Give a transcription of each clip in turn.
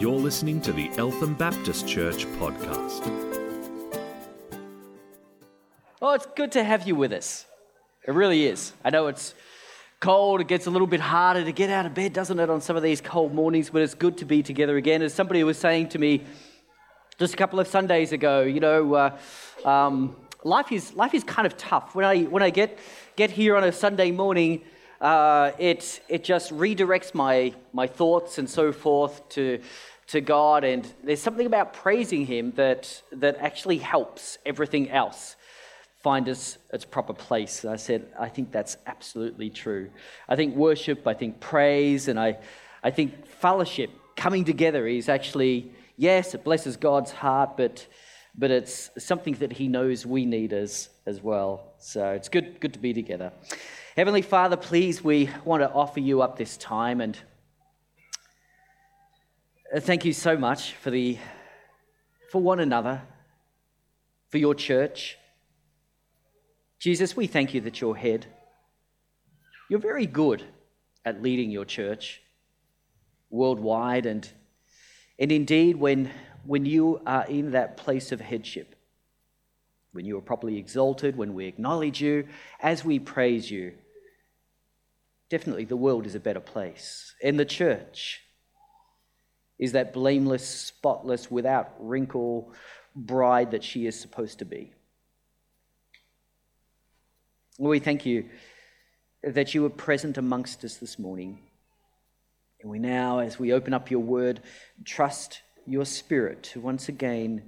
You're listening to the Eltham Baptist Church podcast. Oh, it's good to have you with us. It really is. I know it's cold, it gets a little bit harder to get out of bed, doesn't it, on some of these cold mornings, but it's good to be together again. As somebody was saying to me just a couple of Sundays ago, you know, uh, um, life, is, life is kind of tough. When I, when I get, get here on a Sunday morning, uh, it, it just redirects my, my thoughts and so forth to, to God. And there's something about praising Him that, that actually helps everything else find its, its proper place. And I said, I think that's absolutely true. I think worship, I think praise, and I, I think fellowship, coming together is actually, yes, it blesses God's heart, but, but it's something that He knows we need as, as well. So it's good, good to be together. Heavenly Father, please, we want to offer you up this time and Uh, thank you so much for the for one another, for your church. Jesus, we thank you that you're head. You're very good at leading your church worldwide and and indeed when when you are in that place of headship, when you are properly exalted, when we acknowledge you, as we praise you, definitely the world is a better place. And the church is that blameless, spotless, without wrinkle bride that she is supposed to be. Lord, we thank you that you were present amongst us this morning. And we now, as we open up your word, trust your spirit to once again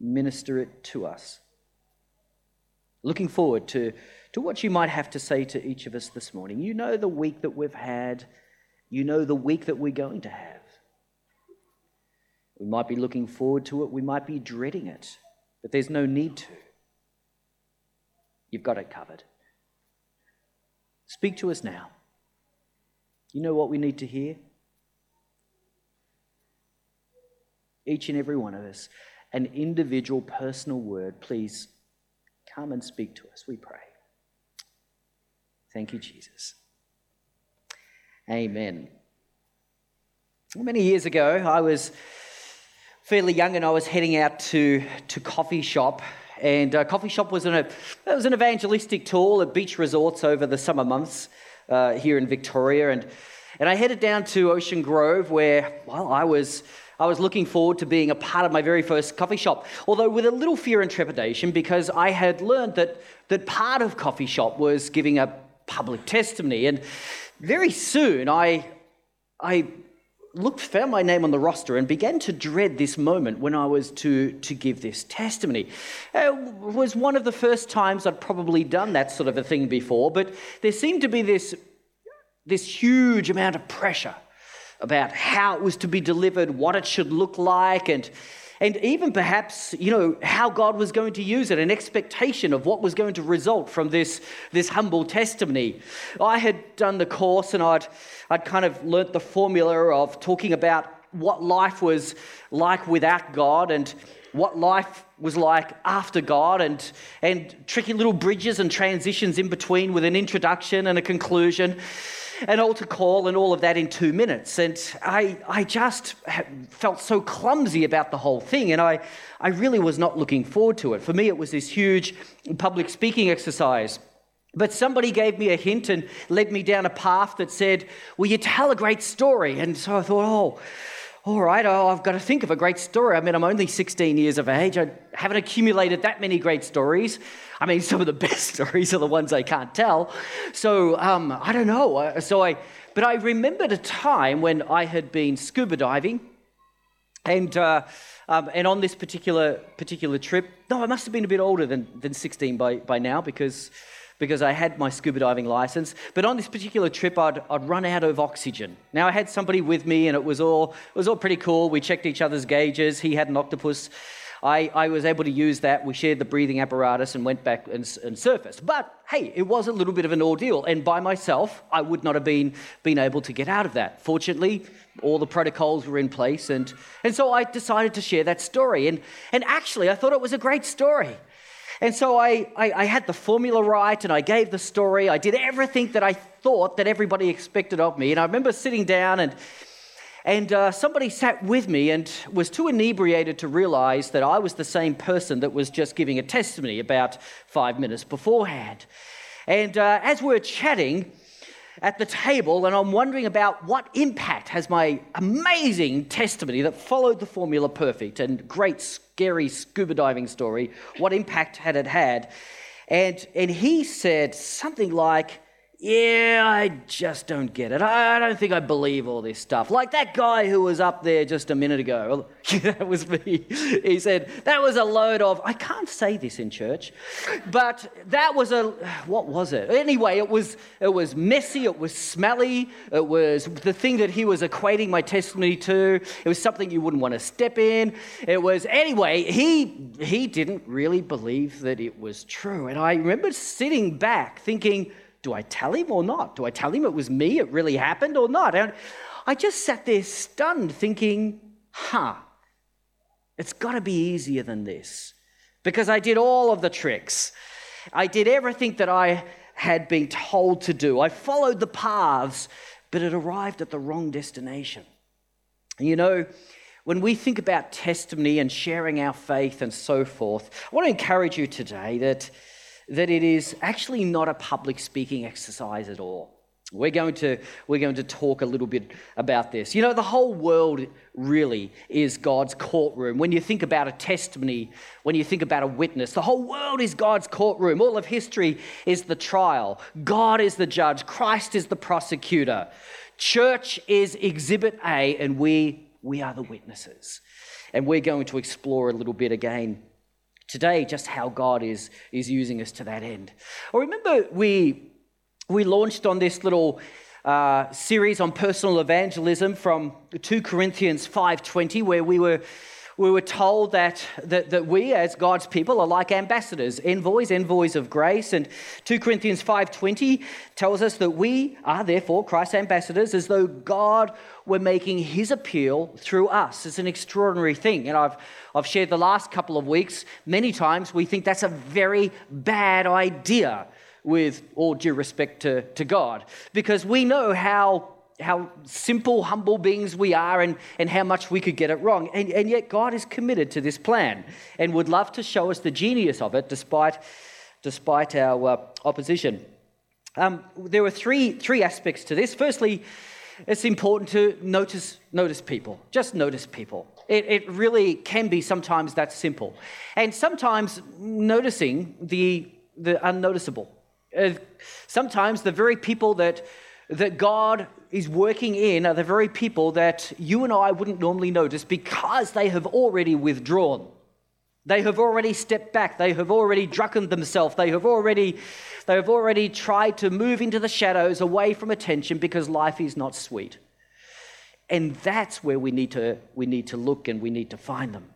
minister it to us. Looking forward to, to what you might have to say to each of us this morning. You know the week that we've had, you know the week that we're going to have. We might be looking forward to it, we might be dreading it, but there's no need to. You've got it covered. Speak to us now. You know what we need to hear? Each and every one of us, an individual personal word. Please come and speak to us, we pray. Thank you, Jesus. Amen. Many years ago, I was fairly young and I was heading out to, to coffee shop. And uh, coffee shop was an, it was an evangelistic tool at beach resorts over the summer months uh, here in Victoria. And, and I headed down to Ocean Grove where, well, I was, I was looking forward to being a part of my very first coffee shop, although with a little fear and trepidation because I had learned that, that part of coffee shop was giving a public testimony. And very soon I, I looked, found my name on the roster and began to dread this moment when I was to, to give this testimony. It was one of the first times I'd probably done that sort of a thing before, but there seemed to be this, this huge amount of pressure about how it was to be delivered, what it should look like, and, and even perhaps, you know, how God was going to use it, an expectation of what was going to result from this, this humble testimony. I had done the course and I'd, I'd kind of learnt the formula of talking about what life was like without God and what life was like after God and, and tricky little bridges and transitions in between with an introduction and a conclusion an altar call and all of that in two minutes. And I, I just felt so clumsy about the whole thing. And I, I really was not looking forward to it. For me, it was this huge public speaking exercise. But somebody gave me a hint and led me down a path that said, Will you tell a great story? And so I thought, Oh, all right, oh, I've got to think of a great story. I mean, I'm only 16 years of age. I haven't accumulated that many great stories. I mean, some of the best stories are the ones I can't tell. So um, I don't know. Uh, so I, but I remembered a time when I had been scuba diving, and uh, um, and on this particular particular trip, no, I must have been a bit older than than 16 by by now because because I had my scuba diving license. But on this particular trip, I'd, I'd run out of oxygen. Now, I had somebody with me, and it was all, it was all pretty cool. We checked each other's gauges. He had an octopus. I, I was able to use that. We shared the breathing apparatus and went back and, and surfaced. But hey, it was a little bit of an ordeal. And by myself, I would not have been, been able to get out of that. Fortunately, all the protocols were in place. And, and so I decided to share that story. And, and actually, I thought it was a great story. And so I, I, I, had the formula right and I gave the story. I did everything that I thought that everybody expected of me. And I remember sitting down and, And uh, somebody sat with me and was too inebriated to realize that I was the same person that was just giving a testimony about five minutes beforehand. And uh, as we we're chatting, at the table and I'm wondering about what impact has my amazing testimony that followed the formula perfect and great scary scuba diving story, what impact had it had? And, and he said something like, yeah, I just don't get it. I don't think I believe all this stuff. Like that guy who was up there just a minute ago. that was me. He said, that was a load of, I can't say this in church, but that was a, what was it? Anyway, it was, it was messy, it was smelly, it was the thing that he was equating my testimony to. It was something you wouldn't want to step in. It was, anyway, he, he didn't really believe that it was true. And I remember sitting back thinking, do I tell him or not? Do I tell him it was me, it really happened or not? And I just sat there stunned, thinking, huh, it's got to be easier than this. Because I did all of the tricks, I did everything that I had been told to do, I followed the paths, but it arrived at the wrong destination. You know, when we think about testimony and sharing our faith and so forth, I want to encourage you today that that it is actually not a public speaking exercise at all. We're going, to, we're going to talk a little bit about this. You know, the whole world really is God's courtroom. When you think about a testimony, when you think about a witness, the whole world is God's courtroom. All of history is the trial. God is the judge. Christ is the prosecutor. Church is exhibit A, and we, we are the witnesses. And we're going to explore a little bit again today just how God is, is using us to that end. I remember we, we launched on this little uh, series on personal evangelism from 2 Corinthians 5.20 where we were we were told that, that, that we as god's people are like ambassadors envoys envoys of grace. And 2 corinthians 5.20 tells us that we are therefore christ's ambassadors as though god were making his appeal through us. It's an extraordinary thing. And i've, I've shared the last couple of weeks many times we think that's a very bad idea with all due respect to, to god because we know how how simple, humble beings we are and, and how much we could get it wrong. And, and yet, God is committed to this plan and would love to show us the genius of it despite, despite our uh, opposition. Um, there are three, three aspects to this. Firstly, it's important to notice, notice people. Just notice people. It, it really can be sometimes that simple. And sometimes noticing the, the unnoticeable. Uh, sometimes the very people that that God is working in are the very people that you and I wouldn't normally notice because they have already withdrawn. They have already stepped back. They have already drunken themselves. They have already, they have already tried to move into the shadows away from attention because life is not sweet. And that's where we need to, we need to look and we need to find them.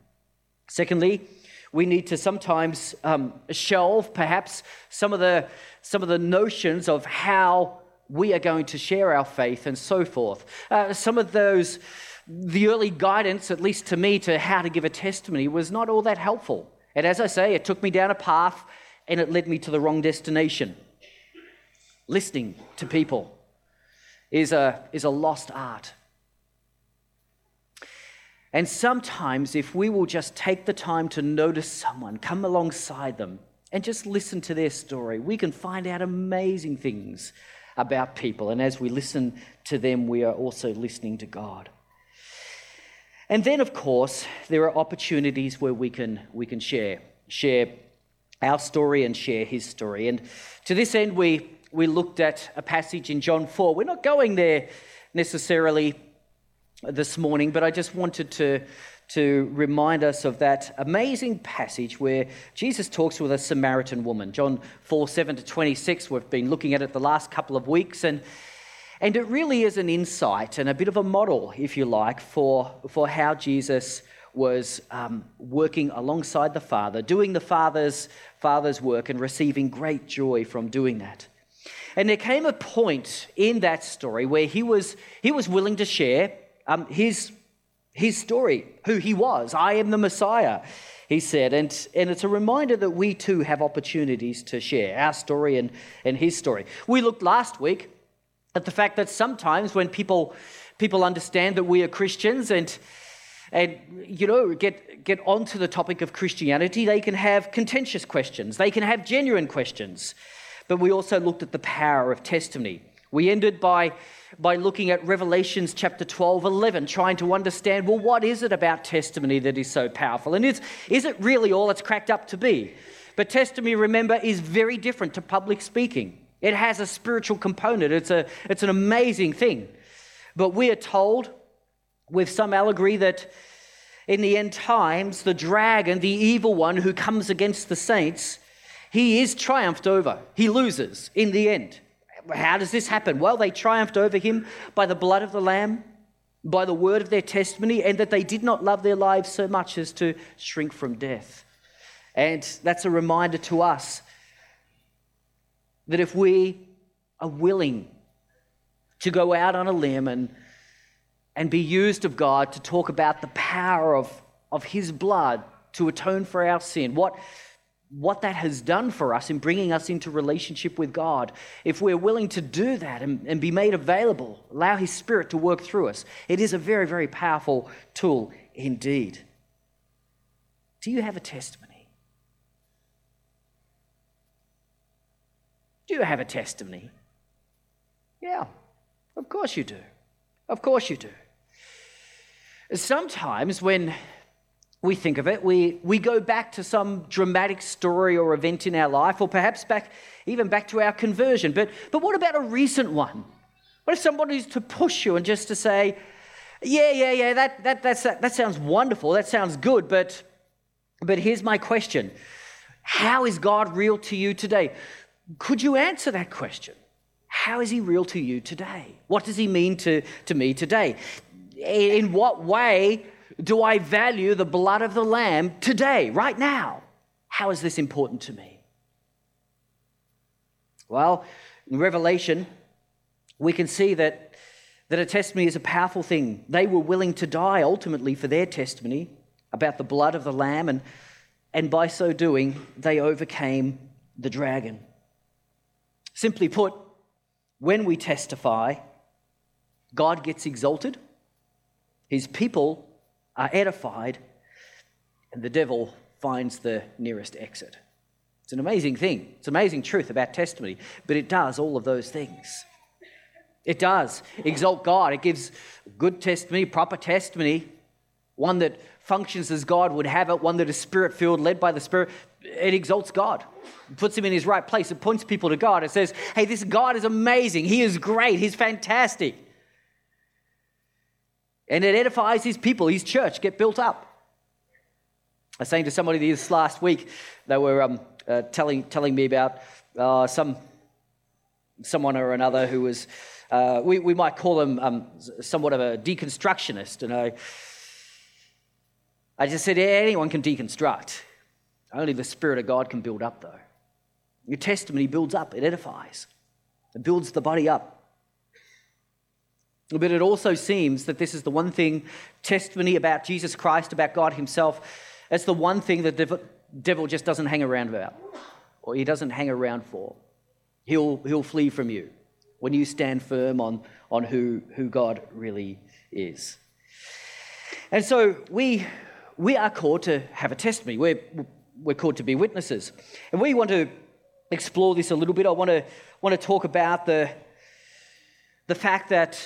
Secondly, we need to sometimes um, shelve perhaps some of, the, some of the notions of how we are going to share our faith and so forth. Uh, some of those, the early guidance, at least to me, to how to give a testimony was not all that helpful. And as I say, it took me down a path and it led me to the wrong destination. Listening to people is a, is a lost art. And sometimes, if we will just take the time to notice someone, come alongside them, and just listen to their story, we can find out amazing things about people. And as we listen to them, we are also listening to God. And then, of course, there are opportunities where we can, we can share, share our story and share his story. And to this end, we, we looked at a passage in John 4. We're not going there necessarily this morning, but I just wanted to, to remind us of that amazing passage where Jesus talks with a Samaritan woman. John 4 7 to 26. We've been looking at it the last couple of weeks, and, and it really is an insight and a bit of a model, if you like, for, for how Jesus was um, working alongside the Father, doing the Father's, Father's work, and receiving great joy from doing that. And there came a point in that story where he was, he was willing to share um, his his story, who he was. I am the Messiah, he said. And, and it's a reminder that we too have opportunities to share our story and, and his story. We looked last week at the fact that sometimes when people people understand that we are Christians and and you know get get onto the topic of Christianity, they can have contentious questions. They can have genuine questions. But we also looked at the power of testimony. We ended by by looking at Revelations chapter 12, 11, trying to understand well, what is it about testimony that is so powerful? And is, is it really all it's cracked up to be? But testimony, remember, is very different to public speaking. It has a spiritual component, it's, a, it's an amazing thing. But we are told, with some allegory, that in the end times, the dragon, the evil one who comes against the saints, he is triumphed over. He loses in the end. How does this happen? Well, they triumphed over him by the blood of the Lamb, by the word of their testimony, and that they did not love their lives so much as to shrink from death. And that's a reminder to us that if we are willing to go out on a limb and, and be used of God to talk about the power of, of His blood to atone for our sin, what, what that has done for us in bringing us into relationship with God, if we're willing to do that and, and be made available, allow His Spirit to work through us, it is a very, very powerful tool indeed. Do you have a testimony? Do you have a testimony? Yeah, of course you do. Of course you do. Sometimes when we think of it, we, we go back to some dramatic story or event in our life, or perhaps back even back to our conversion. But, but what about a recent one? What if somebody's to push you and just to say, yeah, yeah, yeah, that, that, that's, that, that sounds wonderful, that sounds good, but, but here's my question How is God real to you today? Could you answer that question? How is he real to you today? What does he mean to, to me today? In what way do I value the blood of the Lamb today, right now? How is this important to me? Well, in Revelation, we can see that, that a testimony is a powerful thing. They were willing to die ultimately for their testimony about the blood of the Lamb, and, and by so doing, they overcame the dragon. Simply put, when we testify, God gets exalted, his people are edified, and the devil finds the nearest exit. It's an amazing thing. It's amazing truth about testimony, but it does all of those things. It does exalt God. It gives good testimony, proper testimony, one that functions as God would have it, one that is spirit filled, led by the Spirit. It exalts God, it puts him in his right place. It points people to God. It says, hey, this God is amazing. He is great. He's fantastic. And it edifies his people, his church, get built up. I was saying to somebody this last week, they were um, uh, telling, telling me about uh, some, someone or another who was, uh, we, we might call them um, somewhat of a deconstructionist. And I, I just said, anyone can deconstruct. Only the Spirit of God can build up, though. Your testimony builds up, it edifies, it builds the body up. But it also seems that this is the one thing testimony about Jesus Christ, about God Himself, it's the one thing that the devil just doesn't hang around about, or he doesn't hang around for. He'll, he'll flee from you when you stand firm on, on who, who God really is. And so we, we are called to have a testimony. We're, we're called to be witnesses. And we want to explore this a little bit. I want to, want to talk about the, the fact that,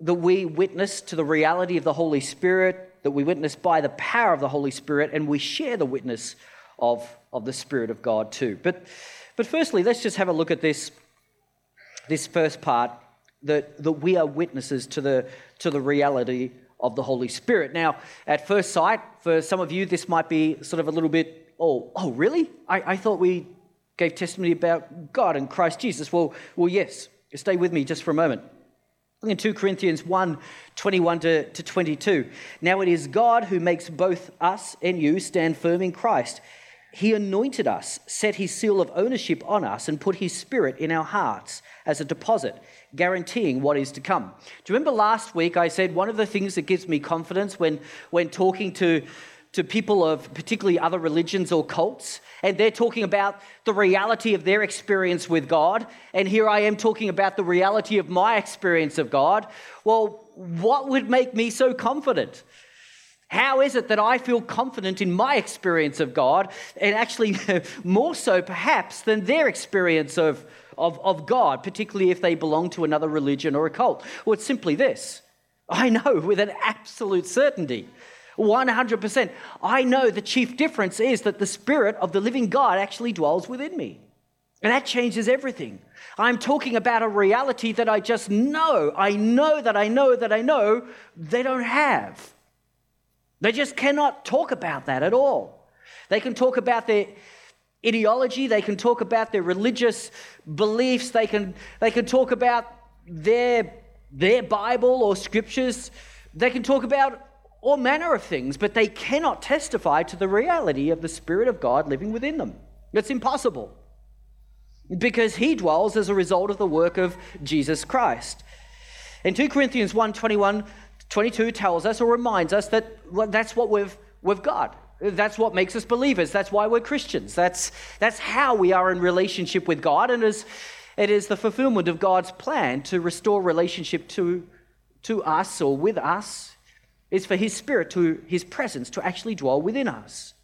that we witness to the reality of the Holy Spirit, that we witness by the power of the Holy Spirit, and we share the witness of, of the Spirit of God too. But, but firstly, let's just have a look at this, this first part that, that we are witnesses to the, to the reality of the Holy Spirit. Now, at first sight, for some of you, this might be sort of a little bit, oh, oh, really? I, I thought we gave testimony about God and Christ Jesus. Well, well, yes. Stay with me just for a moment. Look in 2 Corinthians 1 21 to, to 22. Now it is God who makes both us and you stand firm in Christ. He anointed us, set his seal of ownership on us, and put his spirit in our hearts as a deposit, guaranteeing what is to come. Do you remember last week I said one of the things that gives me confidence when, when talking to, to people of particularly other religions or cults, and they're talking about the reality of their experience with God, and here I am talking about the reality of my experience of God. Well, what would make me so confident? How is it that I feel confident in my experience of God, and actually more so perhaps than their experience of, of, of God, particularly if they belong to another religion or a cult? Well, it's simply this I know with an absolute certainty 100%. I know the chief difference is that the Spirit of the living God actually dwells within me. And that changes everything. I'm talking about a reality that I just know. I know that I know that I know they don't have. They just cannot talk about that at all. They can talk about their ideology, they can talk about their religious beliefs, they can, they can talk about their, their Bible or scriptures, they can talk about all manner of things, but they cannot testify to the reality of the Spirit of God living within them. It's impossible because he dwells as a result of the work of Jesus Christ. And 2 Corinthians 1 21, 22 tells us or reminds us that that's what we've, we've got. That's what makes us believers. That's why we're Christians. That's, that's how we are in relationship with God. And as, it is the fulfillment of God's plan to restore relationship to, to us or with us is for his spirit to his presence to actually dwell within us.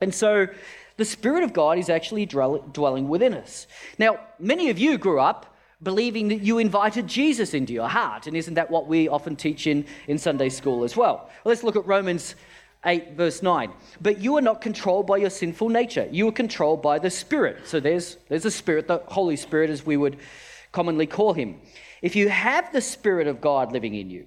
And so the spirit of God is actually dwelling within us. Now, many of you grew up believing that you invited Jesus into your heart, and isn't that what we often teach in, in Sunday school as well? Let's look at Romans 8, verse 9. But you are not controlled by your sinful nature. You are controlled by the Spirit. So there's, there's a Spirit, the Holy Spirit, as we would commonly call him. If you have the Spirit of God living in you,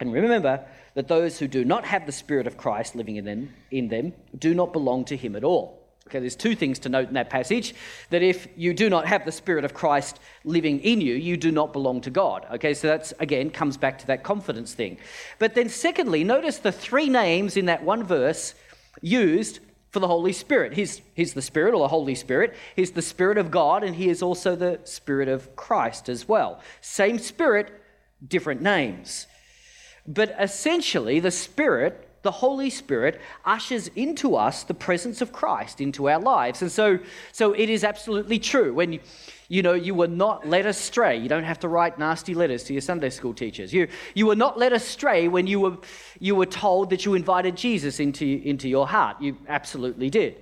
and remember, that those who do not have the Spirit of Christ living in them, in them do not belong to him at all. Okay, there's two things to note in that passage that if you do not have the Spirit of Christ living in you, you do not belong to God. Okay, so that's again comes back to that confidence thing. But then, secondly, notice the three names in that one verse used for the Holy Spirit. He's, he's the Spirit or the Holy Spirit, He's the Spirit of God, and He is also the Spirit of Christ as well. Same Spirit, different names. But essentially, the Spirit, the Holy Spirit, ushers into us the presence of Christ into our lives. And so, so it is absolutely true. When you, you know, you were not led astray. You don't have to write nasty letters to your Sunday school teachers. You, you were not led astray when you were, you were told that you invited Jesus into, into your heart. You absolutely did.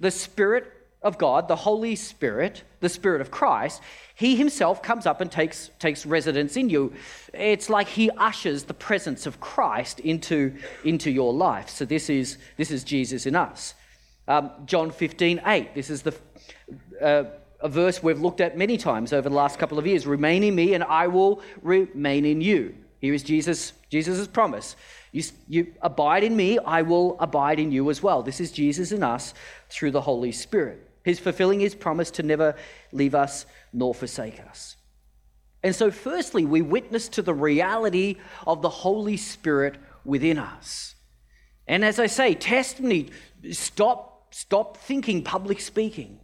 The Spirit of God, the Holy Spirit, the Spirit of Christ, he himself comes up and takes, takes residence in you. It's like he ushers the presence of Christ into, into your life. So this is, this is Jesus in us. Um, John 15, 8. This is the, uh, a verse we've looked at many times over the last couple of years. Remain in me and I will remain in you. Here is Jesus, Jesus' promise. You, you abide in me, I will abide in you as well. This is Jesus in us through the Holy Spirit. He's fulfilling his promise to never leave us nor forsake us. And so, firstly, we witness to the reality of the Holy Spirit within us. And as I say, testimony, stop, stop thinking public speaking.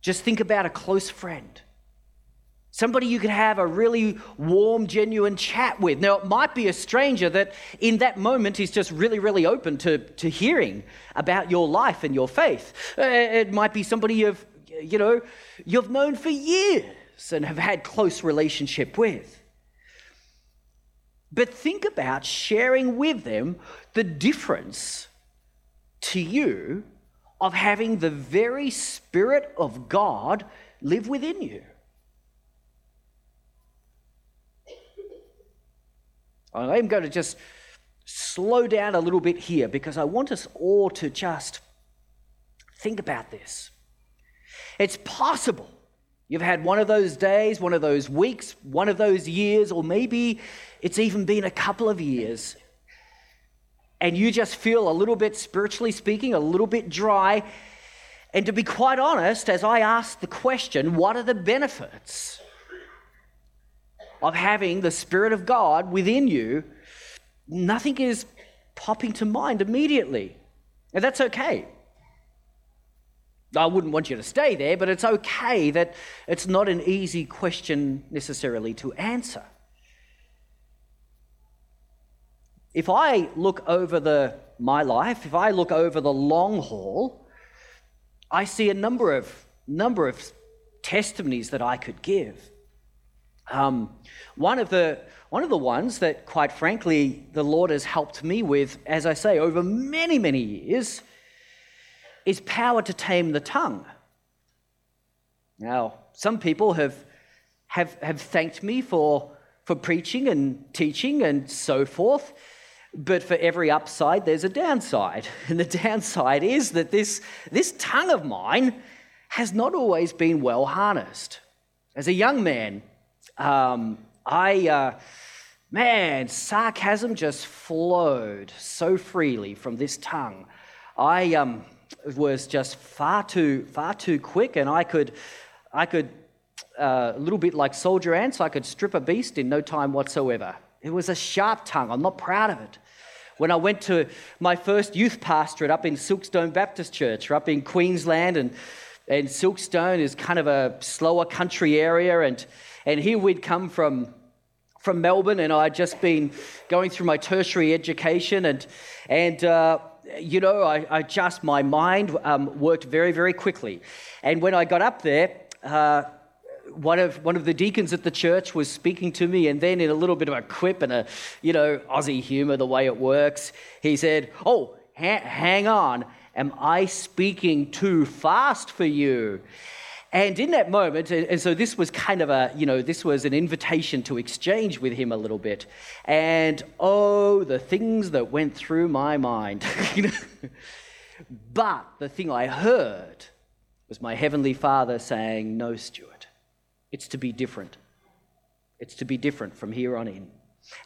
Just think about a close friend Somebody you could have a really warm, genuine chat with. Now, it might be a stranger that in that moment is just really, really open to, to hearing about your life and your faith. Uh, it might be somebody you've, you know, you've known for years and have had close relationship with. But think about sharing with them the difference to you of having the very Spirit of God live within you. I'm going to just slow down a little bit here because I want us all to just think about this. It's possible you've had one of those days, one of those weeks, one of those years, or maybe it's even been a couple of years, and you just feel a little bit, spiritually speaking, a little bit dry. And to be quite honest, as I ask the question, what are the benefits? of having the Spirit of God within you, nothing is popping to mind immediately. And that's okay. I wouldn't want you to stay there, but it's okay that it's not an easy question necessarily to answer. If I look over the, my life, if I look over the long haul, I see a number of, number of testimonies that I could give. Um, one of the one of the ones that, quite frankly, the Lord has helped me with, as I say, over many, many years, is power to tame the tongue. Now, some people have, have, have thanked me for, for preaching and teaching and so forth, but for every upside, there's a downside. And the downside is that this, this tongue of mine has not always been well harnessed. As a young man, um, I, uh, man, sarcasm just flowed so freely from this tongue. I um, was just far too, far too quick, and I could, I could, uh, a little bit like soldier ants, I could strip a beast in no time whatsoever. It was a sharp tongue. I'm not proud of it. When I went to my first youth pastorate up in Silkstone Baptist Church, up in Queensland, and and Silkstone is kind of a slower country area, and and here we'd come from, from Melbourne, and I'd just been going through my tertiary education, and, and uh, you know, I, I, just, my mind um, worked very, very quickly. And when I got up there, uh, one of one of the deacons at the church was speaking to me, and then in a little bit of a quip and a you know Aussie humour, the way it works, he said, "Oh, ha- hang on, am I speaking too fast for you?" And in that moment, and so this was kind of a, you know, this was an invitation to exchange with him a little bit. And oh, the things that went through my mind. but the thing I heard was my Heavenly Father saying, No, Stewart, it's to be different. It's to be different from here on in.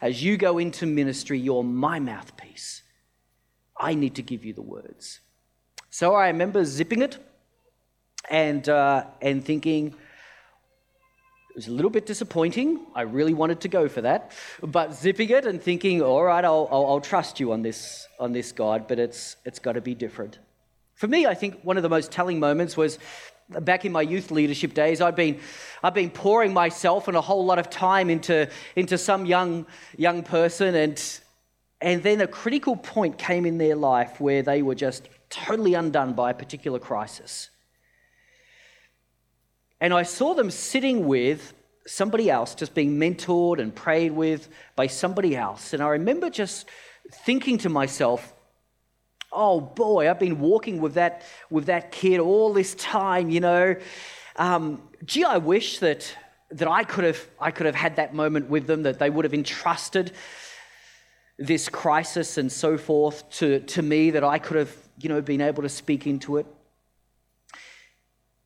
As you go into ministry, you're my mouthpiece. I need to give you the words. So I remember zipping it and, uh, and thinking, it was a little bit disappointing. I really wanted to go for that. But zipping it and thinking, all right, I'll, I'll, I'll trust you on this, on this, God, but it's, it's got to be different. For me, I think one of the most telling moments was back in my youth leadership days. I'd been, I'd been pouring myself and a whole lot of time into, into some young, young person, and, and then a critical point came in their life where they were just totally undone by a particular crisis. And I saw them sitting with somebody else, just being mentored and prayed with by somebody else. And I remember just thinking to myself, oh boy, I've been walking with that, with that kid all this time, you know. Um, gee, I wish that, that I, could have, I could have had that moment with them, that they would have entrusted this crisis and so forth to, to me, that I could have, you know, been able to speak into it.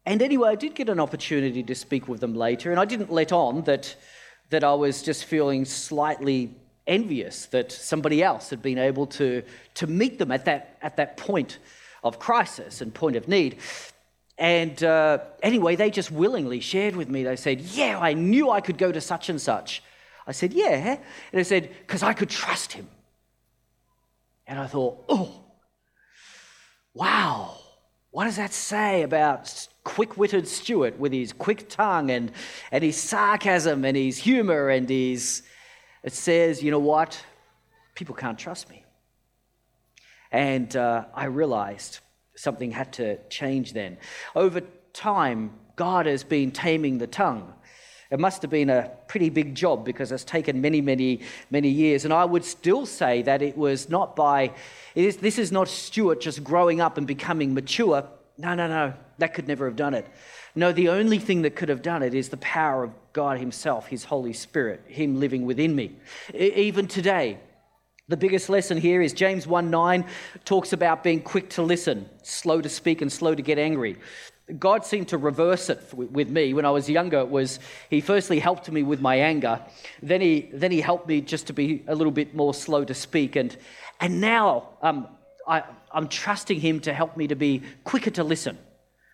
And anyway, I did get an opportunity to speak with them later, and I didn't let on that, that I was just feeling slightly envious that somebody else had been able to, to meet them at that, at that point of crisis and point of need. And uh, anyway, they just willingly shared with me. They said, Yeah, I knew I could go to such and such. I said, Yeah. And they said, Because I could trust him. And I thought, Oh, wow. What does that say about quick witted Stewart with his quick tongue and, and his sarcasm and his humor and his. It says, you know what? People can't trust me. And uh, I realized something had to change then. Over time, God has been taming the tongue. It must have been a pretty big job because it's taken many, many, many years. And I would still say that it was not by, it is, this is not Stewart just growing up and becoming mature. No, no, no, that could never have done it. No, the only thing that could have done it is the power of God Himself, His Holy Spirit, Him living within me. Even today, the biggest lesson here is James 1 9 talks about being quick to listen, slow to speak, and slow to get angry. God seemed to reverse it with me. When I was younger, it was He firstly helped me with my anger, then He, then he helped me just to be a little bit more slow to speak. And, and now um, I, I'm trusting Him to help me to be quicker to listen.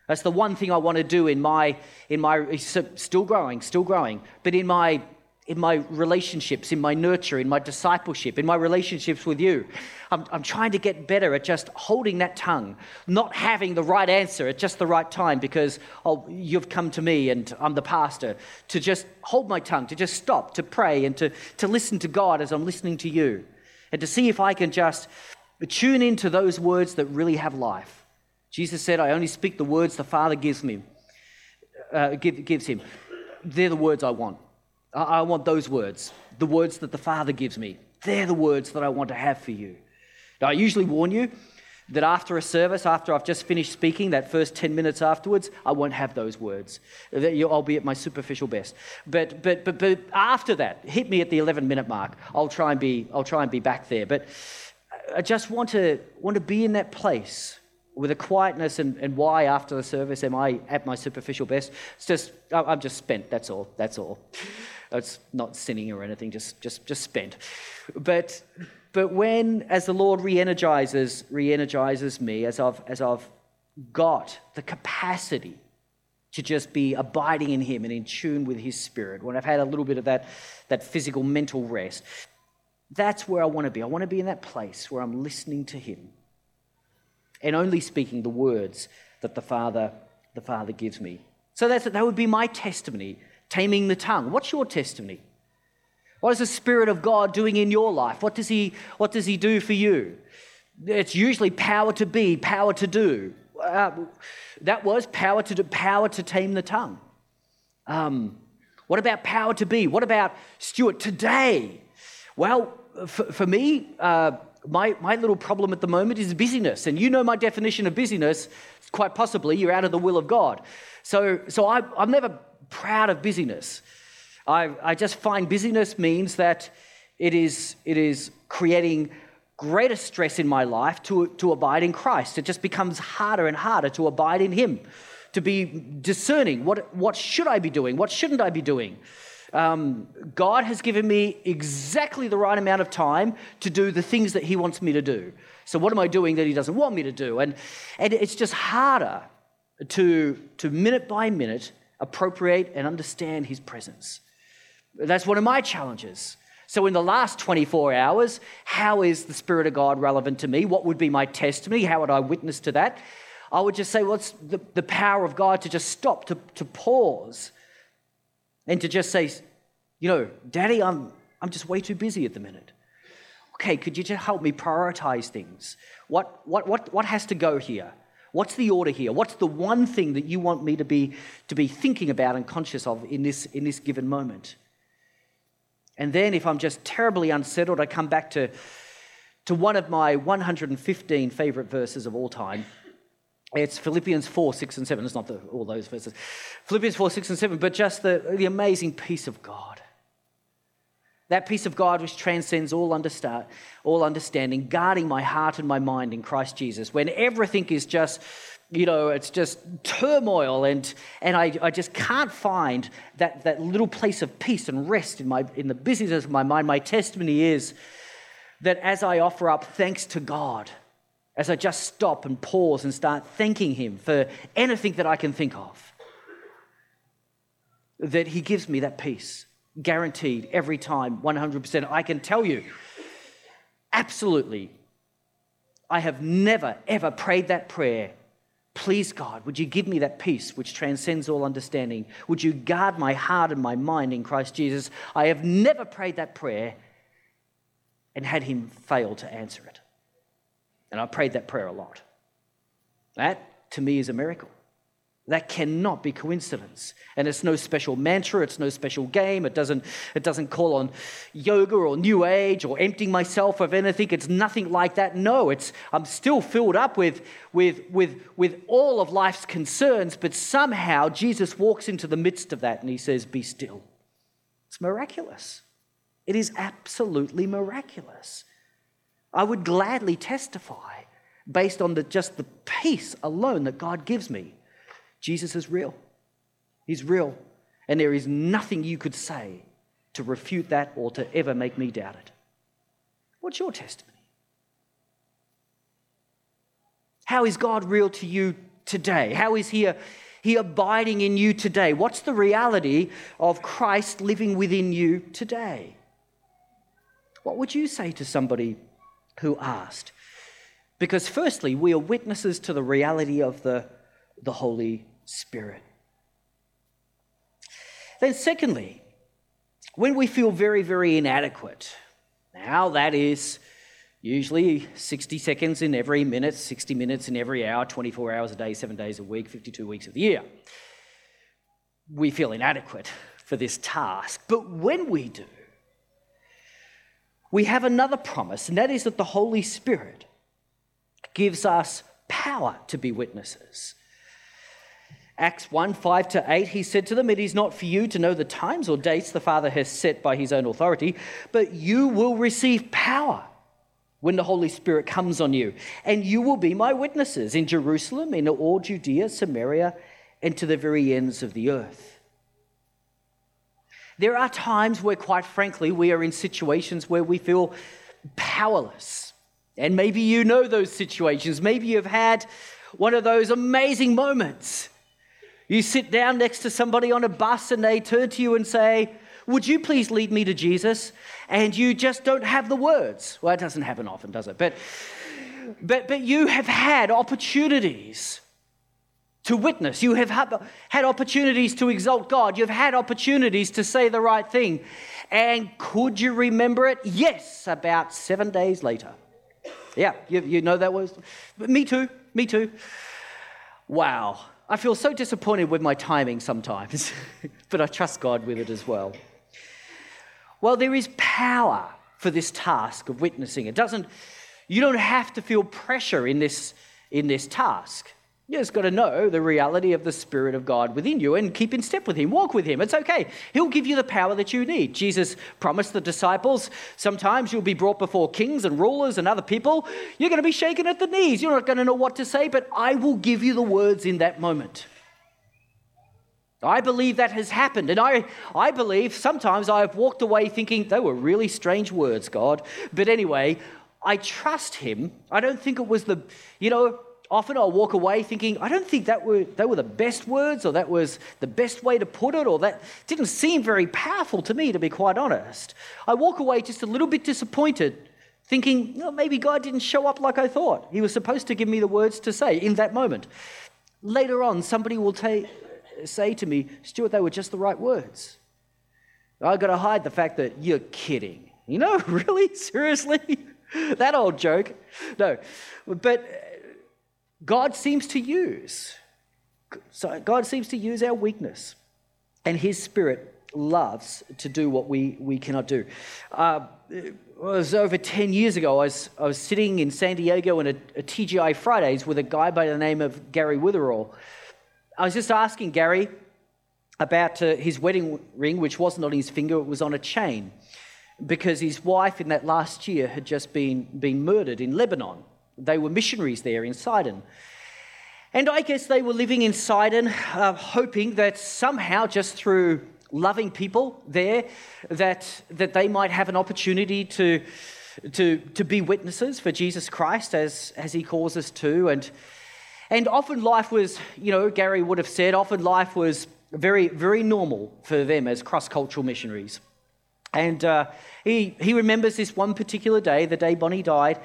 That's the one thing I want to do in my, in my still growing, still growing, but in my in my relationships, in my nurture, in my discipleship, in my relationships with you. I'm, I'm, trying to get better at just holding that tongue, not having the right answer at just the right time because oh, you've come to me and I'm the pastor, to just hold my tongue, to just stop, to pray, and to, to listen to God as I'm listening to you, and to see if I can just tune in to those words that really have life. Jesus said, I only speak the words the Father gives me, uh, give, gives him. They're the words I want. I, I want those words, the words that the Father gives me. They're the words that I want to have for you. Now, I usually warn you that after a service, after I've just finished speaking, that first 10 minutes afterwards, I won't have those words. I'll be at my superficial best. But, but, but, but after that, hit me at the 11 minute mark. I'll try and be, I'll try and be back there. But I just want to, want to be in that place with a quietness and, and why after the service am I at my superficial best? It's just, I'm just spent, that's all, that's all. It's not sinning or anything, just, just, just spent. But, but when, as the Lord re-energizes, re-energizes me, as I've, as I've got the capacity to just be abiding in Him and in tune with His Spirit, when I've had a little bit of that, that physical, mental rest, that's where I want to be. I want to be in that place where I'm listening to Him and only speaking the words that the Father, the Father gives me. So that's, that would be my testimony, taming the tongue. What's your testimony? What is the Spirit of God doing in your life? What does He, what does he do for you? It's usually power to be, power to do. Uh, that was power to do, power to tame the tongue. Um, what about power to be? What about Stewart today? Well, for, for me, uh, my, my little problem at the moment is busyness. And you know my definition of busyness, quite possibly, you're out of the will of God. So, so I, I'm never proud of busyness. I, I just find busyness means that it is, it is creating greater stress in my life to, to abide in Christ. It just becomes harder and harder to abide in Him, to be discerning what, what should I be doing, what shouldn't I be doing. Um, God has given me exactly the right amount of time to do the things that He wants me to do. So, what am I doing that He doesn't want me to do? And, and it's just harder to, to minute by minute appropriate and understand His presence. That's one of my challenges. So, in the last 24 hours, how is the Spirit of God relevant to me? What would be my testimony? How would I witness to that? I would just say, well, the, the power of God to just stop, to, to pause, and to just say, you know, Daddy, I'm, I'm just way too busy at the minute. Okay, could you just help me prioritize things? What, what, what, what has to go here? What's the order here? What's the one thing that you want me to be, to be thinking about and conscious of in this, in this given moment? And then, if I'm just terribly unsettled, I come back to, to one of my 115 favorite verses of all time. It's Philippians 4, 6, and 7. It's not the, all those verses. Philippians 4, 6, and 7, but just the, the amazing peace of God. That peace of God which transcends all, understand, all understanding, guarding my heart and my mind in Christ Jesus. When everything is just, you know, it's just turmoil and, and I, I just can't find that, that little place of peace and rest in, my, in the busyness of my mind. My testimony is that as I offer up thanks to God, as I just stop and pause and start thanking Him for anything that I can think of, that He gives me that peace, guaranteed every time, 100%. I can tell you, absolutely, I have never, ever prayed that prayer. Please, God, would you give me that peace which transcends all understanding? Would you guard my heart and my mind in Christ Jesus? I have never prayed that prayer and had Him fail to answer it. And I prayed that prayer a lot. That, to me, is a miracle. That cannot be coincidence. And it's no special mantra, it's no special game. It doesn't, it doesn't call on yoga or new age or emptying myself of anything. It's nothing like that. No, it's I'm still filled up with, with, with, with all of life's concerns, but somehow Jesus walks into the midst of that and he says, Be still. It's miraculous. It is absolutely miraculous. I would gladly testify based on the, just the peace alone that God gives me. Jesus is real. He's real. And there is nothing you could say to refute that or to ever make me doubt it. What's your testimony? How is God real to you today? How is He, he abiding in you today? What's the reality of Christ living within you today? What would you say to somebody who asked. Because, firstly, we are witnesses to the reality of the, the Holy Spirit. Then, secondly, when we feel very, very inadequate, now that is usually 60 seconds in every minute, 60 minutes in every hour, 24 hours a day, seven days a week, 52 weeks of the year. We feel inadequate. for this task. But when we do, we have another promise, and that is that the Holy Spirit gives us power to be witnesses. Acts 1 5 to 8, he said to them, It is not for you to know the times or dates the Father has set by his own authority, but you will receive power when the Holy Spirit comes on you, and you will be my witnesses in Jerusalem, in all Judea, Samaria, and to the very ends of the earth. There are times where, quite frankly, we are in situations where we feel powerless. And maybe you know those situations. Maybe you've had one of those amazing moments you sit down next to somebody on a bus and they turn to you and say, Would you please lead me to Jesus? And you just don't have the words. Well, it doesn't happen often, does it? But, but, but you have had opportunities to witness. You have had opportunities to exalt God. You've had opportunities to say the right thing. And could you remember it? Yes, about seven days later. Yeah, you, you know that was. Me too, me too. Wow. I feel so disappointed with my timing sometimes, but I trust God with it as well. Well, there is power for this task of witnessing. It doesn't, you don't have to feel pressure in this, in this task. You just got to know the reality of the Spirit of God within you and keep in step with Him. Walk with Him. It's okay. He'll give you the power that you need. Jesus promised the disciples sometimes you'll be brought before kings and rulers and other people. You're going to be shaken at the knees. You're not going to know what to say, but I will give you the words in that moment. I believe that has happened. And I, I believe sometimes I have walked away thinking they were really strange words, God. But anyway, I trust Him. I don't think it was the, you know, often I'll walk away thinking, I don't think that were, they were the best words or that was the best way to put it or that didn't seem very powerful to me, to be quite honest. I walk away just a little bit disappointed, thinking, oh, maybe God didn't show up like I thought. He was supposed to give me the words to say in that moment. Later on, somebody will ta- say to me, Stewart, they were just the right words. I've got to hide the fact that you're kidding. You know, really? Seriously? that old joke? No. But God seems to use. So God seems to use our weakness, and His Spirit loves to do what we, we cannot do. Uh, it was over 10 years ago, I was, I was sitting in San Diego in a, a TGI Fridays with a guy by the name of Gary Witherall. I was just asking Gary about uh, his wedding ring, which wasn't on his finger, it was on a chain, because his wife in that last year had just been, been murdered in Lebanon. They were missionaries there in Sidon. And I guess they were living in Sidon, uh, hoping that somehow, just through loving people there, that, that they might have an opportunity to, to, to be witnesses for Jesus Christ as, as he calls us to. And, and often life was, you know, Gary would have said, often life was very, very normal for them as cross cultural missionaries. And uh, he, he remembers this one particular day, the day Bonnie died,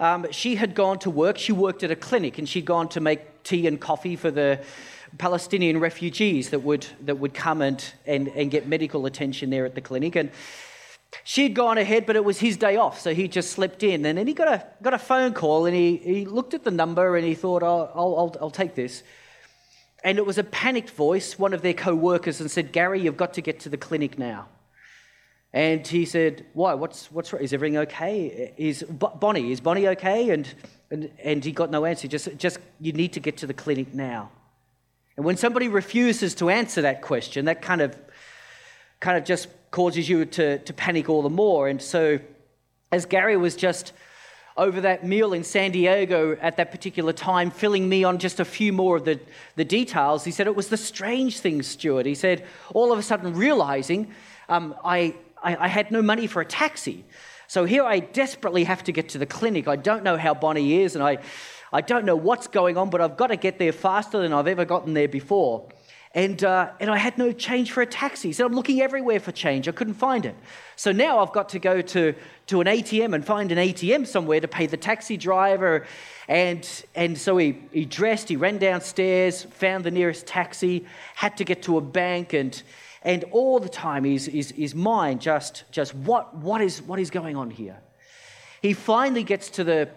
um, she had gone to work. She worked at a clinic and she'd gone to make tea and coffee for the Palestinian refugees that would, that would come and, and, and get medical attention there at the clinic. And she'd gone ahead, but it was his day off, so he just slept in. And then he got a, got a phone call and he, he looked at the number and he thought, oh, I'll, I'll, I'll take this. And it was a panicked voice, one of their co workers, and said, Gary, you've got to get to the clinic now. And he said, Why? What's, what's? Is everything okay? Is Bonnie, is Bonnie okay? And, and, and he got no answer. Just, just, you need to get to the clinic now. And when somebody refuses to answer that question, that kind of, kind of just causes you to, to panic all the more. And so, as Gary was just over that meal in San Diego at that particular time, filling me on just a few more of the, the details, he said it was the strange thing, Stewart. He said, all of a sudden realizing um, I, I, I had no money for a taxi. So here I desperately have to get to the clinic. I don't know how Bonnie is, and I, I don't know what's going on, but I've got to get there faster than I've ever gotten there before. And, uh, and I had no change for a taxi. So I'm looking everywhere for change. I couldn't find it. So now I've got to go to, to an ATM and find an ATM somewhere to pay the taxi driver. And, and so he, he dressed, he ran downstairs, found the nearest taxi, had to get to a bank, and, and all the time his, his, his mind just, just what, what, is, what is going on here? He finally gets to the,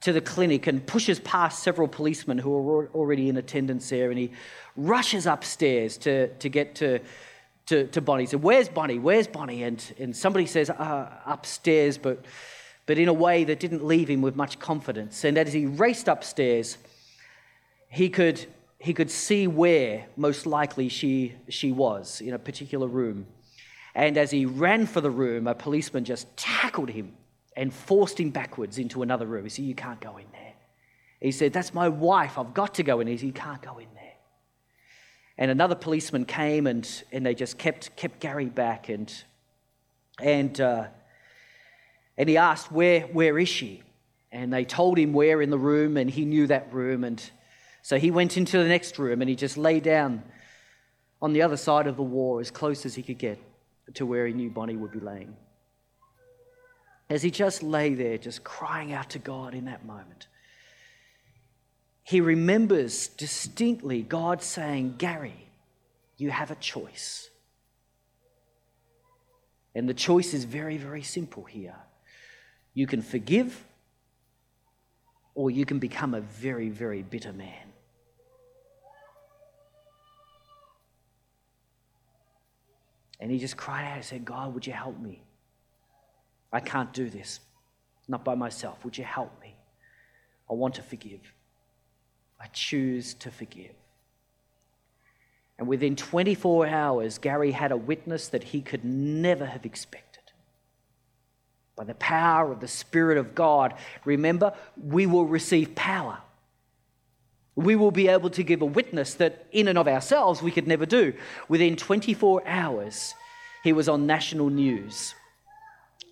to the clinic and pushes past several policemen who are already in attendance there, and he rushes upstairs to, to get to, to, to Bonnie. He said, Where's Bonnie? Where's Bonnie? And, and somebody says, uh, Upstairs, but, but in a way that didn't leave him with much confidence. And as he raced upstairs, he could, he could see where most likely she, she was in a particular room. And as he ran for the room, a policeman just tackled him and forced him backwards into another room. He said, You can't go in there. He said, That's my wife. I've got to go in. He said, You can't go in there. And another policeman came and, and they just kept, kept Gary back. And, and, uh, and he asked, where, where is she? And they told him where in the room, and he knew that room. And so he went into the next room and he just lay down on the other side of the wall as close as he could get to where he knew Bonnie would be laying. As he just lay there, just crying out to God in that moment, he remembers distinctly God saying, Gary, you have a choice. And the choice is very, very simple here. You can forgive, or you can become a very, very bitter man. And he just cried out and said, God, would you help me? I can't do this, not by myself. Would you help me? I want to forgive. I choose to forgive. And within 24 hours, Gary had a witness that he could never have expected. By the power of the Spirit of God, remember, we will receive power. We will be able to give a witness that in and of ourselves we could never do. Within 24 hours, he was on national news,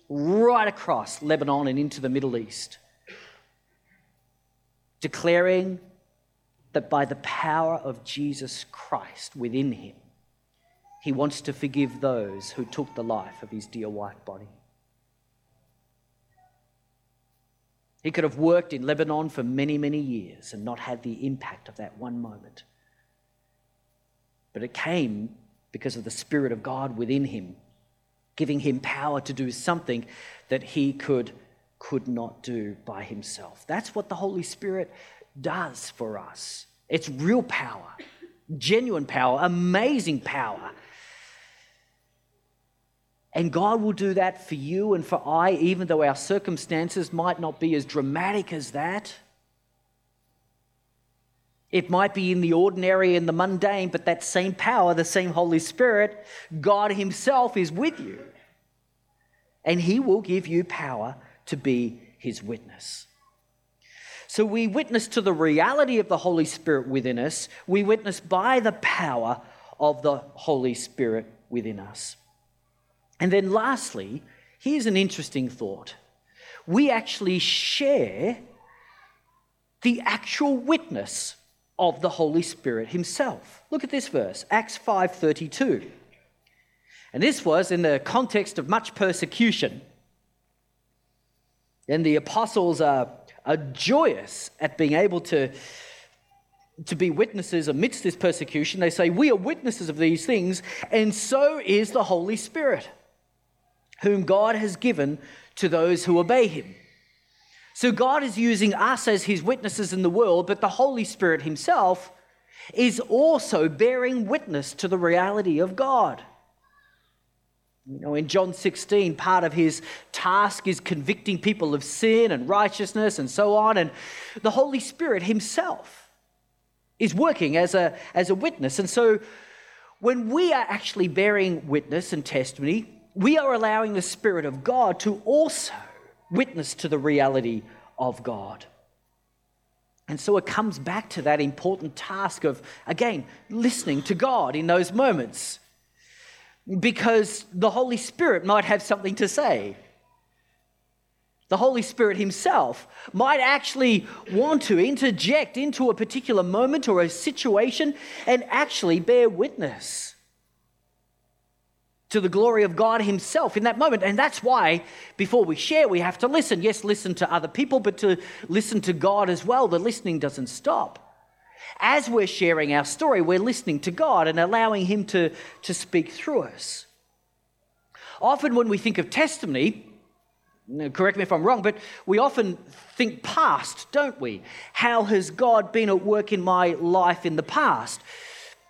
right across Lebanon and into the Middle East, declaring that by the power of Jesus Christ within him, he wants to forgive those who took the life of his dear wife, Bonnie. He could have worked in Lebanon for many, many years and not had the impact of that one moment. But it came because of the Spirit of God within him, giving him power to do something that he could, could not do by himself. That's what the Holy Spirit does for us. It's real power, genuine power, amazing power. And God will do that for you and for I, even though our circumstances might not be as dramatic as that. It might be in the ordinary and the mundane, but that same power, the same Holy Spirit, God Himself is with you. And He will give you power to be His witness. So we witness to the reality of the Holy Spirit within us. We witness by the power of the Holy Spirit within us. And then lastly, here's an interesting thought. We actually share the actual witness of the Holy Spirit himself. Look at this verse, Acts 5:32. And this was in the context of much persecution. And the apostles are are joyous at being able to, to be witnesses amidst this persecution. They say, We are witnesses of these things, and so is the Holy Spirit, whom God has given to those who obey him. So God is using us as his witnesses in the world, but the Holy Spirit himself is also bearing witness to the reality of God. You know, in John 16, part of his task is convicting people of sin and righteousness and so on. And the Holy Spirit himself is working as a, as a witness. And so when we are actually bearing witness and testimony, we are allowing the Spirit of God to also witness to the reality of God. And so it comes back to that important task of, again, listening to God in those moments because the Holy Spirit might have something to say. The Holy Spirit Himself might actually want to interject into a particular moment or a situation and actually bear witness to the glory of God Himself in that moment. And that's why, before we share, we have to listen. Yes, listen to other people, but to listen to God as well. The listening doesn't stop as we're sharing our story, we're listening to God and allowing Him to, to speak through us. Often, when we think of testimony, correct me if I'm wrong, but we often think past, don't we? How has God been at work in my life in the past?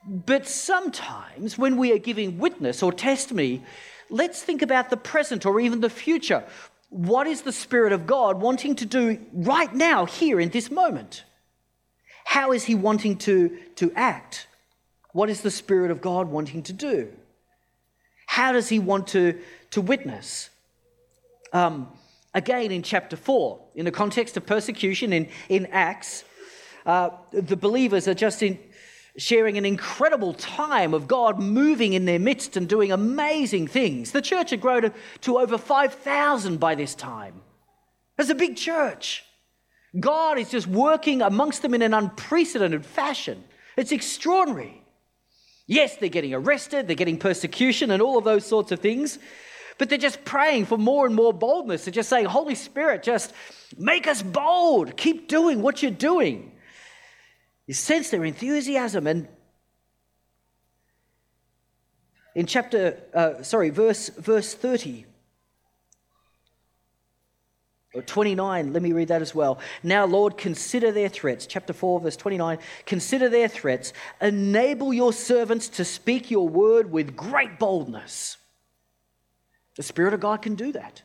But sometimes when we are giving witness or testimony, let's think about the present or even the future. What is the Spirit of God wanting to do right now, here in this moment? How is He wanting to, to act? What is the Spirit of God wanting to do? How does He want to, to witness? Um, again, in chapter 4, in the context of persecution in, in Acts, uh, the believers are just in, sharing an incredible time of God moving in their midst and doing amazing things. The church had grown to, over 5,000 by this time. It's a big church. God is just working amongst them in an unprecedented fashion. It's extraordinary. Yes, they're getting arrested, they're getting persecution, and all of those sorts of things, but they're just praying for more and more boldness. They're just saying, Holy Spirit, just make us bold. Keep doing what you're doing. You sense their enthusiasm. And in chapter, uh, sorry, verse, verse 30, or 29, let me read that as well. Now, Lord, consider their threats. Chapter 4, verse 29. Consider their threats. Enable your servants to speak your word with great boldness. The Spirit of God can do that.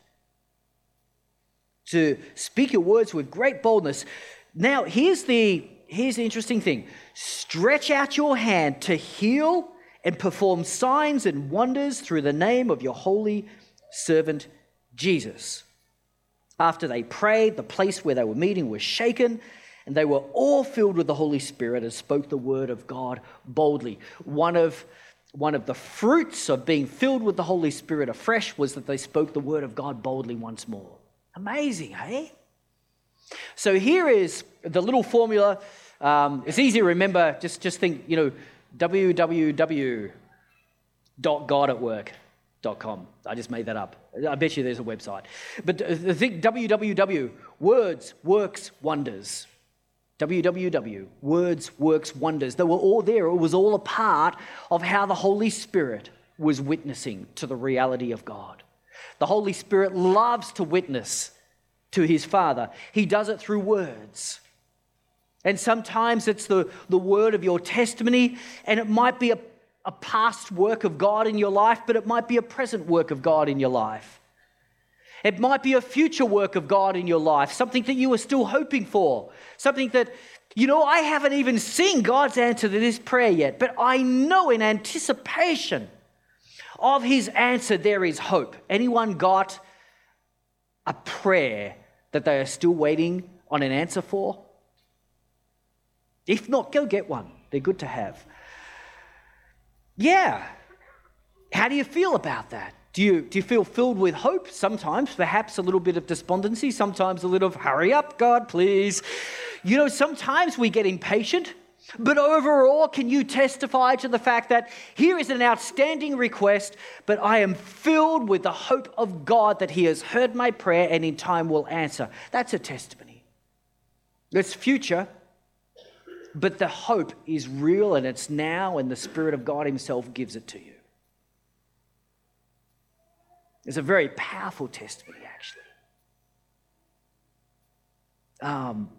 To speak your words with great boldness. Now, here's the here's the interesting thing stretch out your hand to heal and perform signs and wonders through the name of your holy servant Jesus. After they prayed, the place where they were meeting was shaken, and they were all filled with the Holy Spirit and spoke the word of God boldly. One of, one of the fruits of being filled with the Holy Spirit afresh was that they spoke the word of God boldly once more. Amazing, eh? So here is the little formula. Um, it's easy to remember. Just, just think, you know, www.godatwork.com. I just made that up. I bet you there's a website. But the thing, www, words, works, wonders. www, words, works, wonders. They were all there. It was all a part of how the Holy Spirit was witnessing to the reality of God. The Holy Spirit loves to witness to his Father. He does it through words. And sometimes it's the, the word of your testimony, and it might be a, a past work of God in your life, but it might be a present work of God in your life. It might be a future work of God in your life, something that you are still hoping for, something that, you know, I haven't even seen God's answer to this prayer yet, but I know in anticipation of his answer there is hope. Anyone got a prayer that they are still waiting on an answer for? If not, go get one. They're good to have. Yeah. How do you feel about that? Do you, do you feel filled with hope? Sometimes, perhaps a little bit of despondency, sometimes a little of hurry up, God, please. You know, sometimes we get impatient but overall, can you testify to the fact that here is an outstanding request, but I am filled with the hope of God that He has heard my prayer and in time will answer? That's a testimony. It's future, but the hope is real and it's now, and the Spirit of God Himself gives it to you. It's a very powerful testimony, actually. Um,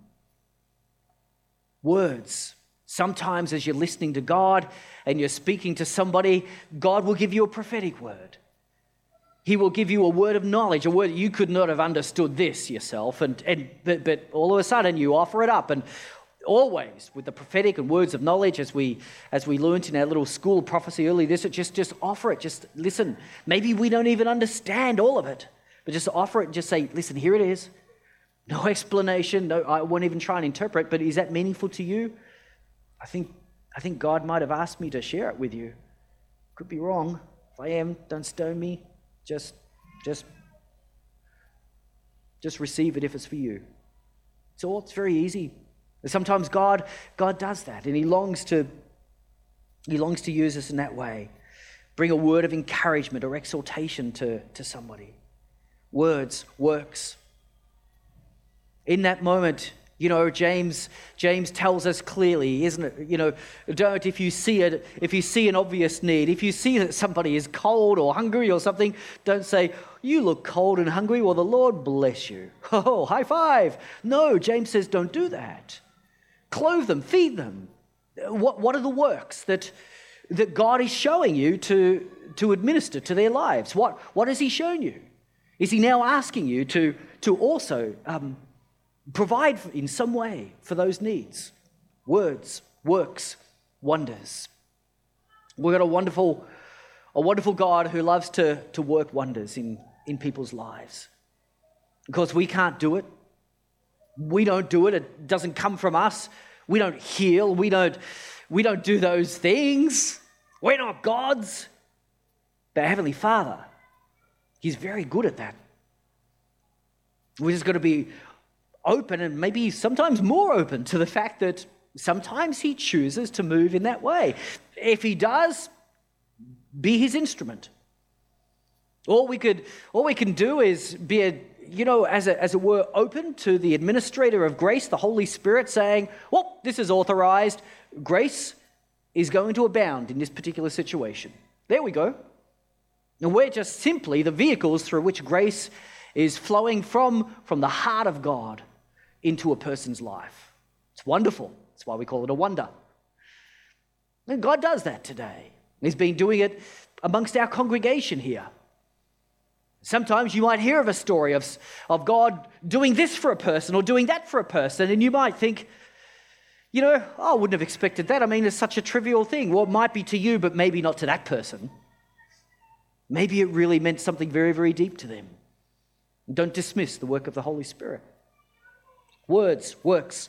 words Sometimes, as you're listening to God and you're speaking to somebody, God will give you a prophetic word. He will give you a word of knowledge, a word you could not have understood this yourself, and, and but, but all of a sudden you offer it up. And always with the prophetic and words of knowledge, as we as we learned in our little school prophecy early this, just just offer it. Just listen. Maybe we don't even understand all of it, but just offer it and just say, listen, here it is. No explanation. No, I won't even try and interpret. But is that meaningful to you? I think, I think God might have asked me to share it with you. Could be wrong. If I am, don't stone me. Just, just, just receive it if it's for you. It's all, it's very easy. Sometimes God, God does that, and He longs to, He longs to use us in that way. Bring a word of encouragement or exhortation to, to somebody. Words, works. In that moment, you know, James, James tells us clearly, isn't it? You know, don't if you see it, if you see an obvious need, if you see that somebody is cold or hungry or something, don't say, You look cold and hungry, well, the Lord bless you. Oh, high five. No, James says, Don't do that. Clothe them, feed them. What, what are the works that, that God is showing you to, to administer to their lives? What, what has He shown you? Is He now asking you to, to also um, provide in some way for those needs? Words, works, wonders. We've got a wonderful, a wonderful God who loves to, to work wonders in, in people's lives. Because we can't do it. We don't do it. It doesn't come from us. We don't heal. We don't, we don't do those things. We're not gods. But Heavenly Father, He's very good at that. We're just got to be open and maybe sometimes more open to the fact that sometimes He chooses to move in that way. If He does, be His instrument. All we could, all we can do is be a, you know, as, a, as it were, open to the administrator of grace, the Holy Spirit, saying, well, this is authorized. Grace is going to abound in this particular situation. There we go. And we're just simply the vehicles through which grace is flowing from, from the heart of God into a person's life. It's wonderful. That's why we call it a wonder. And God does that today. He's been doing it amongst our congregation here. Sometimes you might hear of a story of, of God doing this for a person or doing that for a person, and you might think, you know, oh, I wouldn't have expected that. I mean, it's such a trivial thing. Well, it might be to you, but maybe not to that person. Maybe it really meant something very, very deep to them. Don't dismiss the work of the Holy Spirit. Words, works,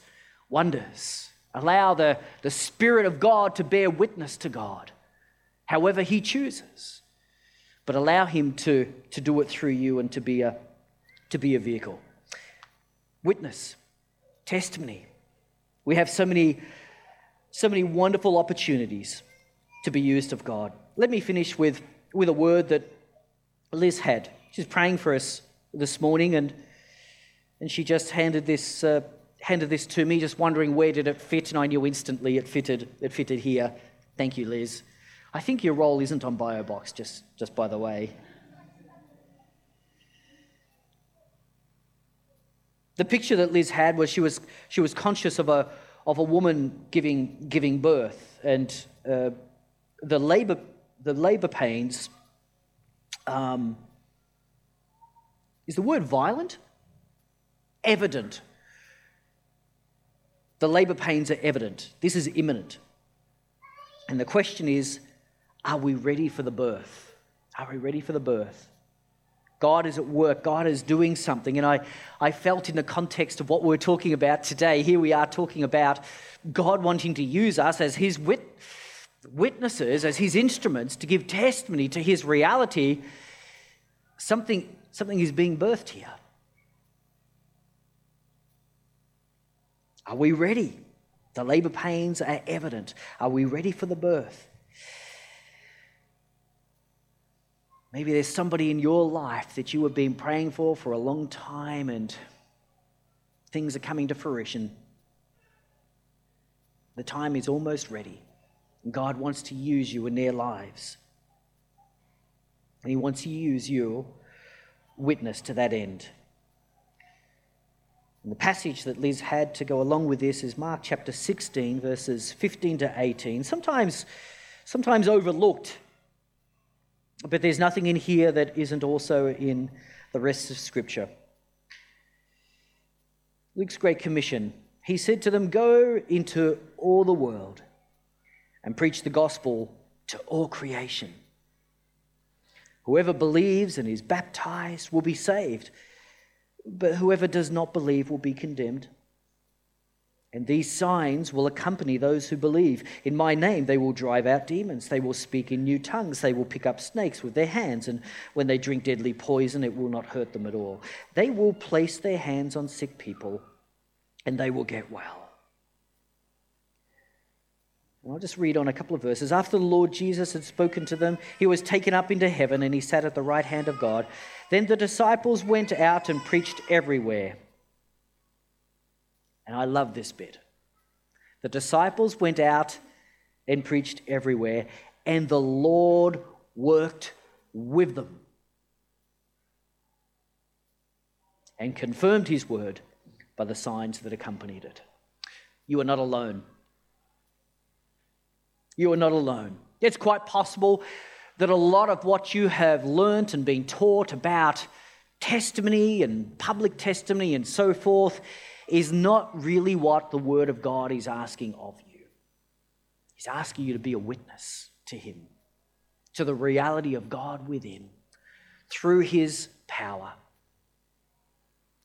wonders. Allow the, the Spirit of God to bear witness to God, however He chooses. But allow Him to, to do it through you and to be, a, to be a vehicle. Witness, testimony. We have so many, so many wonderful opportunities to be used of God. Let me finish with with a word that Liz had. She's praying for us this morning, and, and she just handed this, uh, handed this to me, just wondering where did it fit, and I knew instantly it fitted, it fitted here. Thank you, Liz. I think your role isn't on BioBox, just, just by the way. The picture that Liz had was she was, she was conscious of a, of a woman giving, giving birth, and uh, the labor the labor pains um, is the word violent? Evident. The labor pains are evident. This is imminent. And the question is are we ready for the birth? Are we ready for the birth? God is at work. God is doing something. And I, I felt in the context of what we're talking about today, here we are talking about God wanting to use us as His wit witnesses, as his instruments to give testimony to his reality, something, something is being birthed here. Are we ready? The labor pains are evident. Are we ready for the birth? Maybe there's somebody in your life that you have been praying for for a long time and things are coming to fruition. The time is almost ready. God wants to use you in their lives. And He wants to use you, witness to that end. And the passage that Liz had to go along with this is Mark chapter 16, verses 15 to 18. Sometimes, sometimes overlooked, but there's nothing in here that isn't also in the rest of Scripture. Luke's Great Commission. He said to them, Go into all the world and preach the gospel to all creation. Whoever believes and is baptized will be saved, but whoever does not believe will be condemned. And these signs will accompany those who believe. In my name, they will drive out demons. They will speak in new tongues. They will pick up snakes with their hands. And when they drink deadly poison, it will not hurt them at all. They will place their hands on sick people, and they will get I'll just read on a couple of verses. After the Lord Jesus had spoken to them, he was taken up into heaven and he sat at the right hand of God. Then the disciples went out and preached everywhere. And I love this bit. The disciples went out and preached everywhere, and the Lord worked with them and confirmed his word by the signs that accompanied it. You are not alone. You are not alone. It's quite possible that a lot of what you have learnt and been taught about testimony and public testimony and so forth is not really what the Word of God is asking of you. He's asking you to be a witness to Him, to the reality of God within, through His power,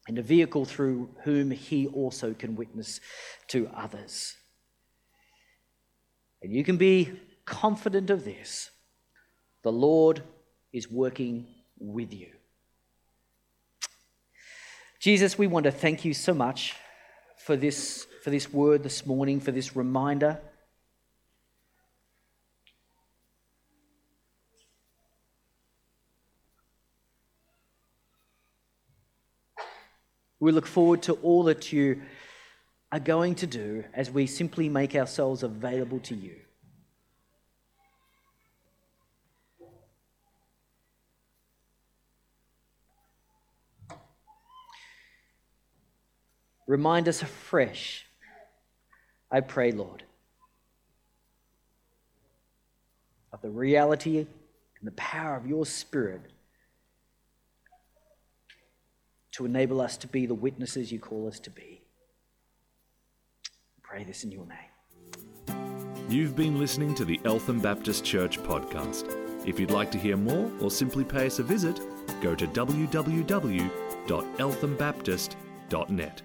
and a vehicle through whom He also can witness to others. And you can be confident of this the Lord is working with you. Jesus, we want to thank you so much for this, for this word this morning, for this reminder. We look forward to all that you are going to do as we simply make ourselves available to you. Remind us afresh, I pray, Lord, of the reality and the power of your Spirit to enable us to be the witnesses you call us to be. Pray this in your name. You've been listening to the Eltham Baptist Church podcast. If you'd like to hear more or simply pay us a visit, go to www.elthambaptist.net.